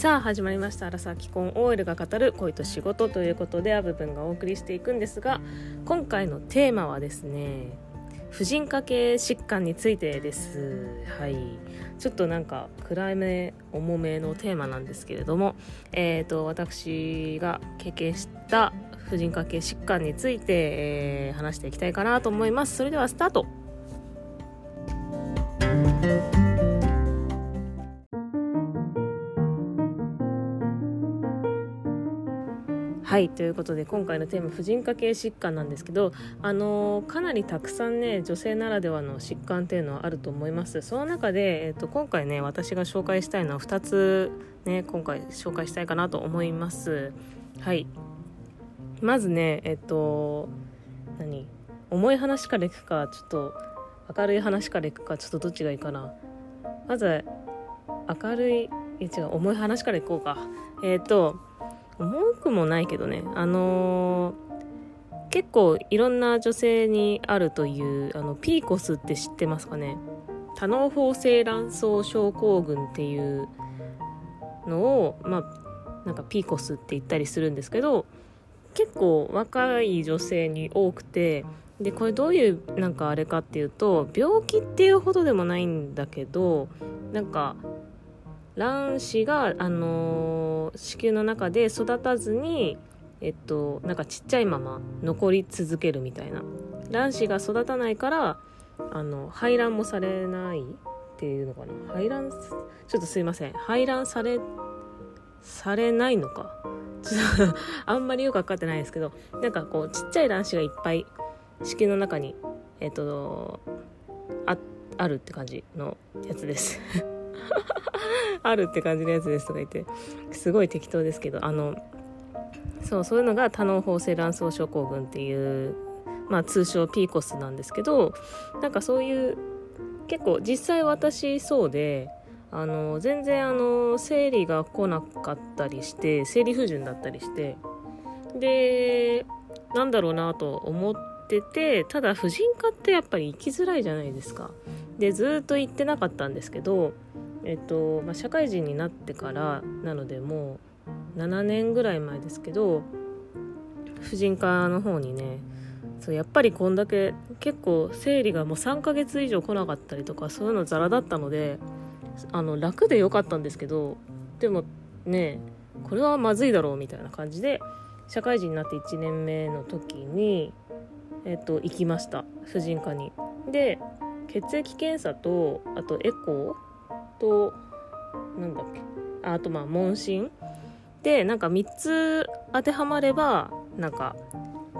さあ始まりました「アラサー既婚 OL が語る恋と仕事」ということでアブ分がお送りしていくんですが今回のテーマはですね婦人科系疾患についてです。はい。ちょっとなんか暗め重めのテーマなんですけれどもえ、ー、と私が経験した婦人科系疾患について、えー、話していきたいかなと思います。それではスタート。はいということで今回のテーマ婦人科系疾患なんですけどあのー、かなりたくさんね女性ならではの疾患っていうのはあると思います。その中で、えーと、今回ね私が紹介したいのは2つね今回紹介したいかなと思います。はい。まずねえっ、ー、と何？重い話からいくかちょっと明るい話からいくかちょっとどっちがいいかな。まず明るいいや違う重い話からいこうか。えっ、ー、と重くもないけどね。あのー、結構いろんな女性にあるというあのピーコスって知ってますかね。多脳胞性卵巣症候群っていうのをまあなんかピーコスって言ったりするんですけど結構若い女性に多くてでこれどういうなんかあれかっていうと病気っていうほどでもないんだけどなんか卵子が、あのー、子宮の中で育たずに、えっと、なんかちっちゃいまま残り続けるみたいな。卵子が育たないからあの排卵もされないっていうのかな。排卵ちょっとすいません。排卵されされないのか。ちょっとあんまりよく分かってないですけどなんかこうちっちゃい卵子がいっぱい子宮の中にえっとああるって感じのやつです。あるって感じのやつですとか言ってすごい適当ですけどあのそうそういうのが多脳胞性卵巣症候群っていうまあ通称ピーコスなんですけどなんかそういう結構実際私そうであの全然あの生理が来なかったりして生理不順だったりしてでなんだろうなと思っててただ婦人科ってやっぱり行きづらいじゃないですか。でずっと行ってなかったんですけどえっと、まあ、社会人になってからなのでもう7年ぐらい前ですけど婦人科の方にねそうやっぱりこんだけ結構生理がもう3ヶ月以上来なかったりとかそういうのザラだったのであの楽でよかったんですけどでもねこれはまずいだろうみたいな感じで社会人になって1年目の時に、えっと、行きました婦人科に。で血液検査とあとエコーとなんだっけ？あとまあ問診？でなんか3つ当てはまればなんか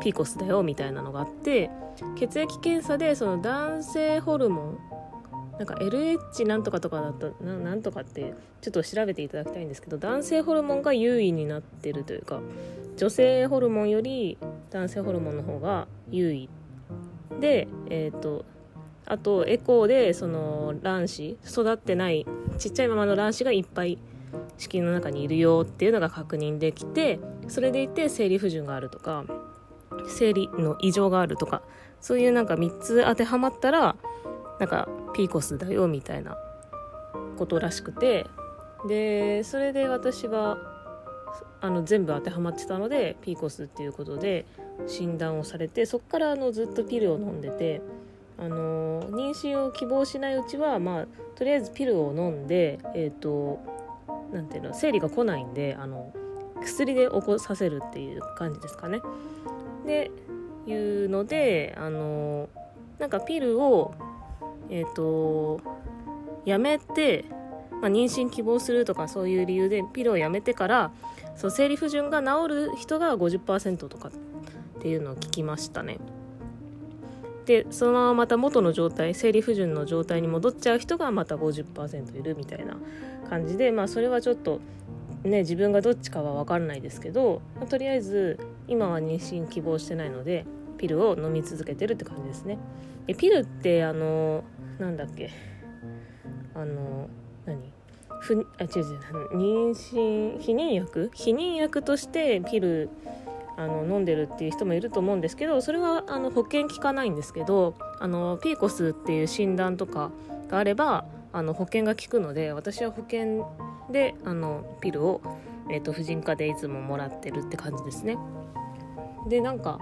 ピーコスだよみたいなのがあって血液検査でその男性ホルモンなんか LH なんとかとかだったななんとかってちょっと調べていただきたいんですけど男性ホルモンが優位になってるというか女性ホルモンより男性ホルモンの方が優位。でえっ、ー、とあとエコーでその卵子育ってないちっちゃいままの卵子がいっぱい子宮の中にいるよっていうのが確認できてそれでいて生理不順があるとか生理の異常があるとかそういうなんか3つ当てはまったらなんかピーコスだよみたいなことらしくてでそれで私はあの全部当てはまってたのでピーコスっていうことで診断をされてそっからあのずっとピルを飲んでてあの妊娠を希望しないうちは、まあ、とりあえずピルを飲んで、えーと、なんていうの生理が来ないんであの薬で起こさせるっていう感じですかね。でいうのであのなんかピルをえっ、ー、とやめて、まあ、妊娠希望するとかそういう理由でピルをやめてからそう生理不順が治る人が50%とかっていうのを聞きましたね。でそのまままた元の状態生理不順の状態に戻っちゃう人がまた50%いるみたいな感じでまあそれはちょっとね自分がどっちかは分からないですけど、まあ、とりあえず今は妊娠希望してないのでピルを飲み続けてるって感じですね。でピルってあのなんだっけ？あの何？ふあ違う違う妊娠避妊薬？避妊薬としてピルあの飲んでるっていう人もいると思うんですけどそれはあの保険効かないんですけどあのピーコスっていう診断とかがあればあの保険が効くので私は保険であのピルを、えーと、婦人科でいつももらってるって感じですね。でなんか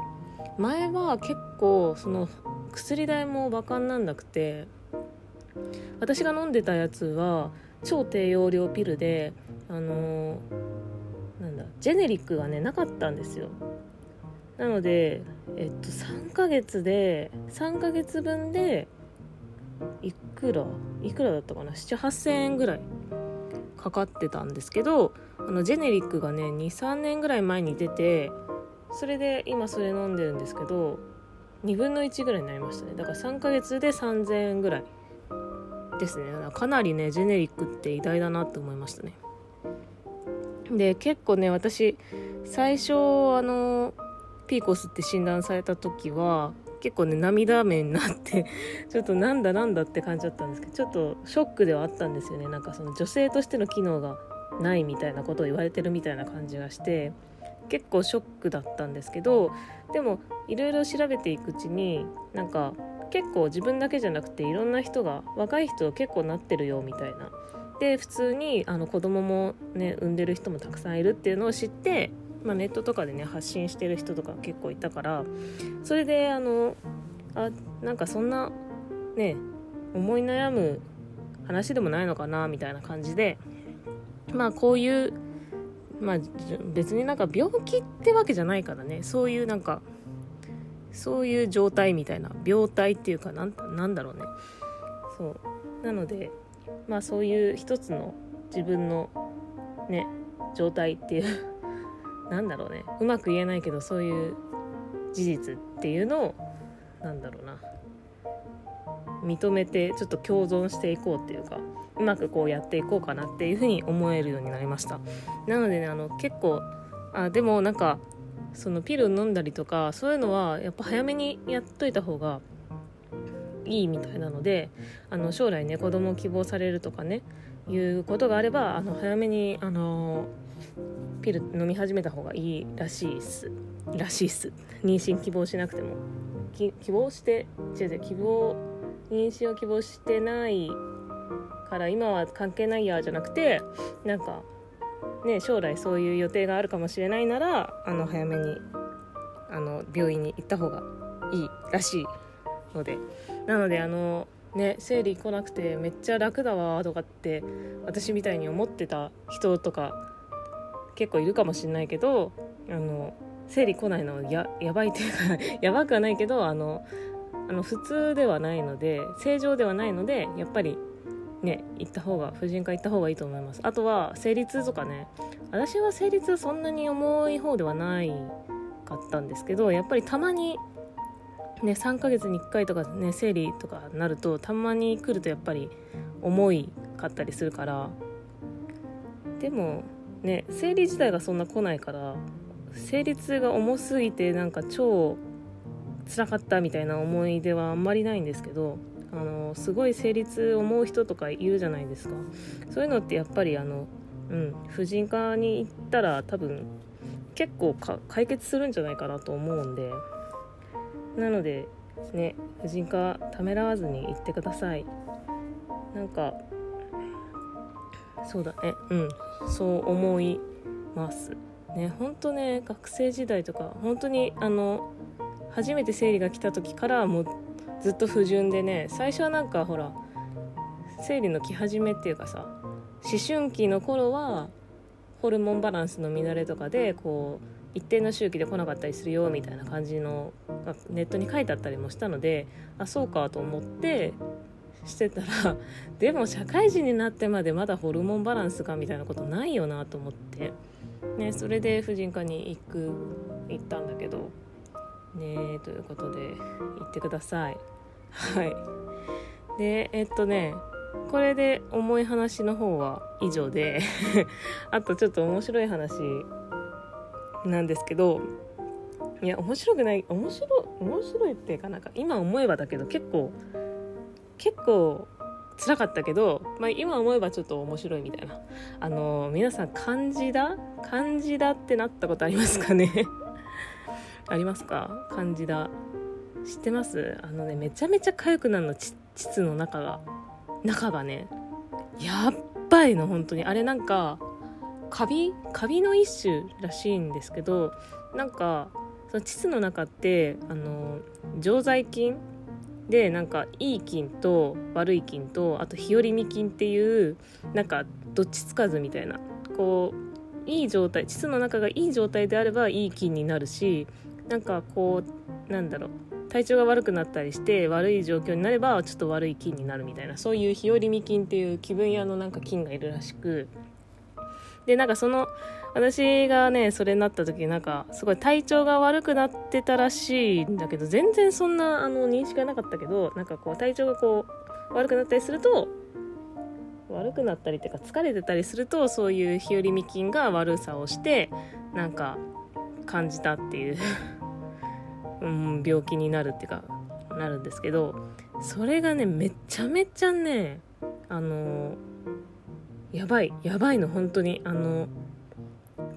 前は結構その薬代もバカになんなくて私が飲んでたやつは超低用量ピルであのー、ジェネリックがねなかったんですよ。なのでえっと3ヶ月で3ヶ月分でいくらいくらだったかな？78000円ぐらいかかってたんですけどあのジェネリックがね23年ぐらい前に出てそれで今それ飲んでるんですけど2分の1ぐらいになりましたね。だから3ヶ月で3000円ぐらいですね。かなりねジェネリックって偉大だなって思いましたね。で結構ね私最初あのピーコスって診断された時は結構ね涙目になって ちょっとなんだなんだって感じだったんですけどちょっとショックではあったんですよね。なんかその女性としての機能がないみたいなことを言われてるみたいな感じがして結構ショックだったんですけどでもいろいろ調べていくうちになんか結構自分だけじゃなくていろんな人が若い人結構なってるよみたいなで普通にあの子供もね産んでる人もたくさんいるっていうのを知ってまあ、ネットとかでね発信してる人とか結構いたからそれであのあなんかそんなね思い悩む話でもないのかなみたいな感じでまあこういうまあ別になんか病気ってわけじゃないからねそういうなんかそういう状態みたいな病態っていうかなんなんだろうね。そう。なのでまあそういう一つの自分のね状態っていう なんだろうね。うまく言えないけどそういう事実っていうのをなんだろうな。認めてちょっと共存していこうっていうかうまくこうやっていこうかなっていうふうに思えるようになりました。なのでねあの結構あでもなんかそのピル飲んだりとかそういうのはやっぱ早めにやっといた方がいいみたいなのであの将来ね子供を希望されるとかねいうことがあればあの早めにあのピル飲み始めた方がいいらしいっす。らしいっす。妊娠希望しなくても。希望して違う違う希望妊娠を希望してないから今は関係ないやじゃなくてなんかね将来そういう予定があるかもしれないならあの早めにあの病院に行った方がいいらしいので。なのであのね生理来なくてめっちゃ楽だわとかって私みたいに思ってた人とか結構いるかもしれないけどあの生理来ないのややばいっていうか やばくはないけどあのあの普通ではないので正常ではないのでやっぱりね行った方が婦人科行った方がいいと思います。あとは生理痛とかね私は生理痛そんなに重い方ではないかったんですけどやっぱりたまにね3ヶ月に1回とかね生理とかなるとたまに来るとやっぱり重いかったりするから。でもね生理自体がそんな来ないから生理痛が重すぎてなんか超辛かったみたいな思い出はあんまりないんですけどあのすごい生理痛思う人とかいるじゃないですか。そういうのってやっぱりあのうん婦人科に行ったら多分結構解決するんじゃないかなと思うんで。なのでね婦人科ためらわずに行ってください。なんかそうだねうんそう思います。ね本当ね学生時代とか本当にあの初めて生理が来た時からもうずっと不順でね最初はなんかほら生理の来始めっていうかさ思春期の頃はホルモンバランスの乱れとかでこう一定の周期で来なかったりするよみたいな感じのがネットに書いてあったりもしたのであそうかと思ってしてたら でも社会人になってまでまだホルモンバランスかみたいなことないよなと思って、ね、それで婦人科に行く行ったんだけどねということで行ってください。はい。でえっとねこれで重い話の方は以上で あとちょっと面白い話なんですけどいや面白くない面白面白いっていうかなんか今思えばだけど結構結構辛かったけど、まあ、今思えばちょっと面白いみたいな。あの皆さん漢字だ？漢字だってなったことありますかね？ありますか？漢字だ。知ってます？あのねめちゃめちゃ痒くなるの膣の中が中がねやっばいの本当に。あれなんかカビカビの一種らしいんですけどなんかその膣の中ってあの常在菌でなんかいい菌と悪い菌とあと日和見菌っていうなんかどっちつかずみたいなこういい状態膣の中がいい状態であればいい菌になるしなんかこうなんだろう体調が悪くなったりして悪い状況になればちょっと悪い菌になるみたいなそういう日和見菌っていう気分屋のなんか菌がいるらしくでなんかその私がねそれになった時なんかすごい体調が悪くなってたらしいんだけど全然そんなあの認識がなかったけどなんかこう体調がこう悪くなったりすると悪くなったりっていうか疲れてたりするとそういう日和見菌が悪さをしてなんか感じたっていう うん、病気になるっていうかなるんですけどそれがねめちゃめちゃねあのやばいやばいの本当に。あの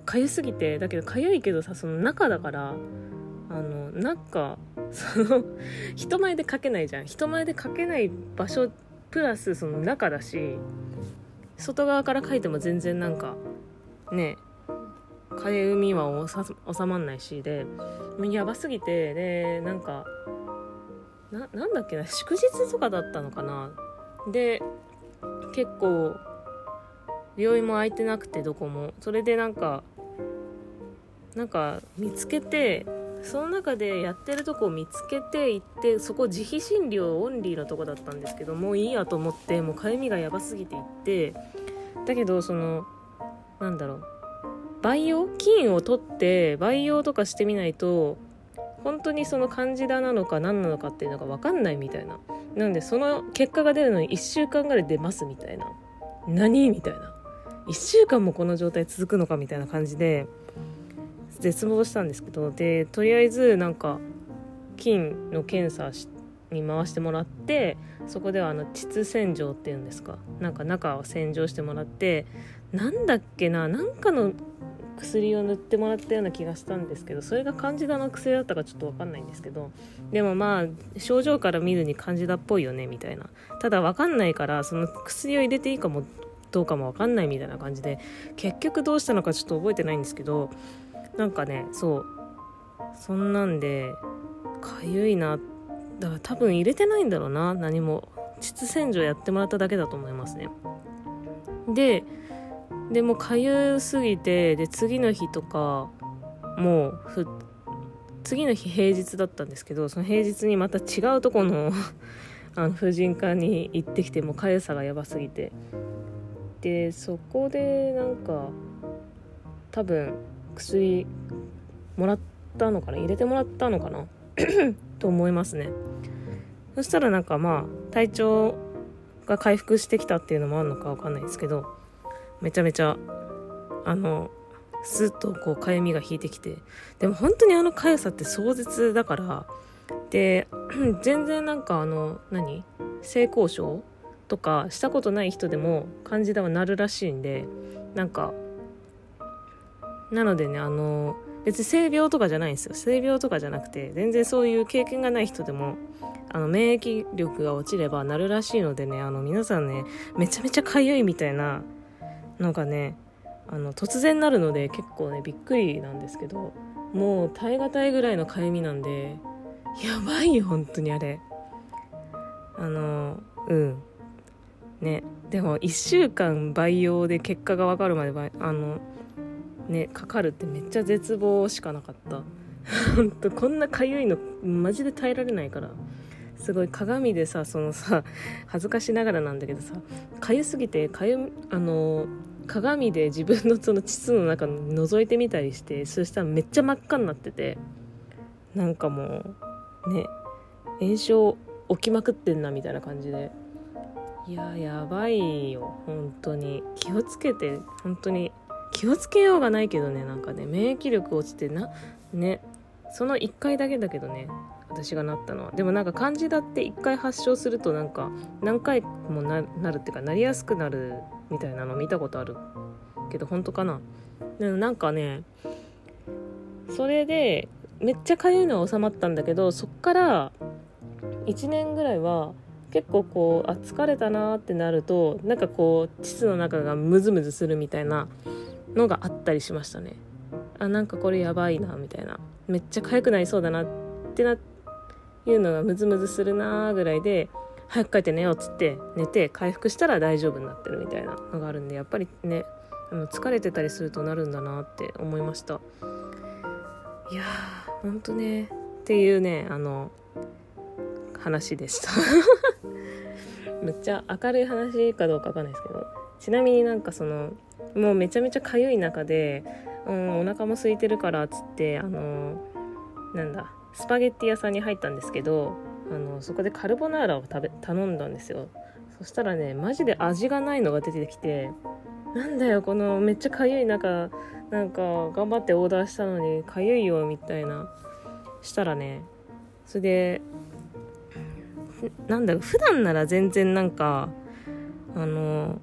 かゆすぎてだけどかゆいけどさその中だからあの中その人前でかけないじゃん。人前でかけない場所プラスその中だし外側から書いても全然なんかねかゆみは収まんないしでもうやばすぎてでなんかななんだっけな祝日とかだったのかな。で結構病院も空いてなくてどこも。それでなんかなんか見つけてその中でやってるとこを見つけて行ってそこ自費診療オンリーのとこだったんですけどもういいやと思ってもうかゆみがやばすぎて行ってだけどそのなんだろう。培養菌を取って培養とかしてみないと本当にそのカンジダなのか何なのかっていうのが分かんないみたいな。なんでその結果が出るのに1週間ぐらい出ますみたいな。何みたいな。1週間もこの状態続くのかみたいな感じで絶望したんですけどでとりあえずなんか菌の検査に回してもらってそこではあの膣洗浄っていうんですか。なんか中を洗浄してもらってなんだっけななんかの薬を塗ってもらったような気がしたんですけどそれがカンジダの薬だったかちょっと分かんないんですけどでもまあ症状から見るにカンジダっぽいよねみたいな。ただ分かんないからその薬を入れていいかもどうかも分かんないみたいな感じで結局どうしたのかちょっと覚えてないんですけどなんかねそうそんなんでかゆいな。だから多分入れてないんだろうな。何も。膣洗浄やってもらっただけだと思いますね。ででもかゆすぎてで次の日とかもうふ次の日平日だったんですけどその平日にまた違うとこのあの婦人科に行ってきてもかゆさがやばすぎて。でそこでなんか多分薬もらったのかな？入れてもらったのかな？と思いますね。そしたらなんかまあ体調が回復してきたっていうのもあるのかわかんないですけどめちゃめちゃあのスッとこうかゆみが引いてきてでも本当にあのかゆさって壮絶だからで 全然なんかあの何？性交渉とかしたことない人でも感じではなるらしいんでなんかなのでねあの別に性病とかじゃないんですよ。性病とかじゃなくて全然そういう経験がない人でもあの免疫力が落ちればなるらしいのでねあの皆さんねめちゃめちゃかゆいみたいなのがねあの突然なるので結構ねびっくりなんですけどもう耐え難いぐらいのかゆみなんでやばいよ本当にあれ。あのうん。ねでも1週間培養で結果が分かるまであのねかかるってめっちゃ絶望しかなかった。本当こんなかゆいのマジで耐えられないから。すごい鏡でさそのさ恥ずかしながらなんだけどさかゆすぎてかゆあの鏡で自分のその膣の中覗いてみたりしてそしたらめっちゃ真っ赤になっててなんかもうね炎症起きまくってんなみたいな感じで。いややばいよ。本当に。気をつけて。本当に。気をつけようがないけどね。なんかね免疫力落ちてな。ね。その1回だけだけどね。私がなったのは。でもなんか漢字だって1回発症するとなんか何回もなるっていうかなりやすくなるみたいなの見たことある。けど本当かな。でもなんかねそれでめっちゃかゆいのは収まったんだけどそっから1年ぐらいは結構こうあ疲れたなってなるとなんかこう膣の中がムズムズするみたいなのがあったりしましたね。あなんかこれやばいなみたいな。めっちゃ痒くなりそうだなってないうのがムズムズするなぐらいで早く帰って寝ようっつって寝て回復したら大丈夫になってるみたいなのがあるんでやっぱりねあの疲れてたりするとなるんだなって思いました。いやーほんとね。っていうねあの話でした。めっちゃ明るい話かどうかわかんないですけど。ちなみになんかそのもうめちゃめちゃ痒い中で、うん、お腹も空いてるからっつってあのなんだスパゲッティ屋さんに入ったんですけどあのそこでカルボナーラを食べ頼んだんですよ。そしたらねマジで味がないのが出てきてなんだよこのめっちゃかゆい中なんか頑張ってオーダーしたのにかゆいよみたいな。したらねそれでなんだろう普段なら全然なんかあの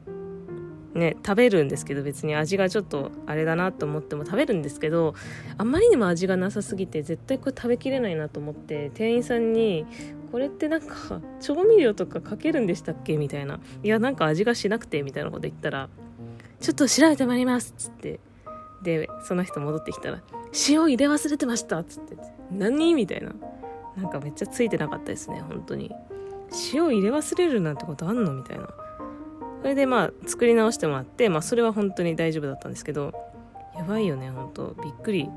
ね食べるんですけど別に味がちょっとあれだなと思っても食べるんですけどあんまりにも味がなさすぎて絶対これ食べきれないなと思って店員さんに「これってなんか調味料とかかけるんでしたっけ?」みたいな「いやなんか味がしなくて」みたいなこと言ったら「ちょっと調べてまいります」っつってでその人戻ってきたら「塩入れ忘れてました」っつって「何?」みたいななんかめっちゃついてなかったですね本当に。塩入れ忘れるなんてことあんのみたいな。それでまあ作り直してもらって、まあ、それは本当に大丈夫だったんですけどやばいよね本当。びっくり。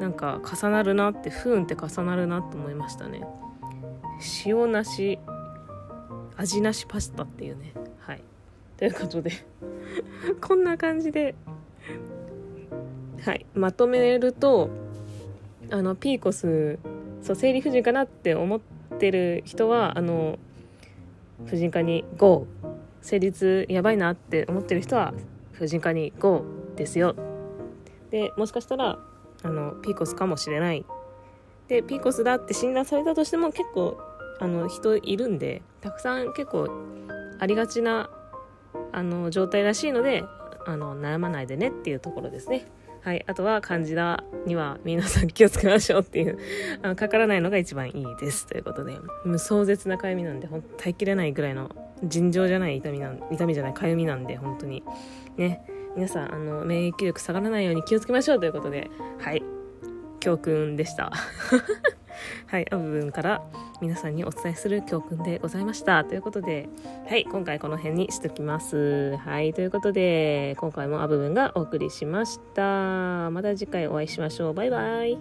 なんか重なるなって不運って重なるなと思いましたね。塩なし味なしパスタっていうね。はい。ということで こんな感じではい。まとめるとあのピーコスそう生理不順かなって思ってる人はあの婦人科に GO 生理痛やばいなって思ってる人は婦人科に GO ですよ。でもしかしたらあのピーコスかもしれない。でピーコスだって診断されたとしても結構あの人いるんでたくさん結構ありがちなあの状態らしいのであの悩まないでねっていうところですね。はい、あとは漢字だには皆さん気をつけましょうっていう あのかからないのが一番いいです。ということで無壮絶なかゆみなんでほん耐えきれないぐらいの尋常じゃない痛みなん痛みじゃないかゆみなんで本当に。ね。皆さんあの免疫力下がらないように気をつけましょうということではい。教訓でした はい、あ部分から皆さんにお伝えする教訓でございました。ということで、はい、今回この辺にしときます。はい、ということで、今回もあ部分がお送りしました。また次回お会いしましょう。バイバイ。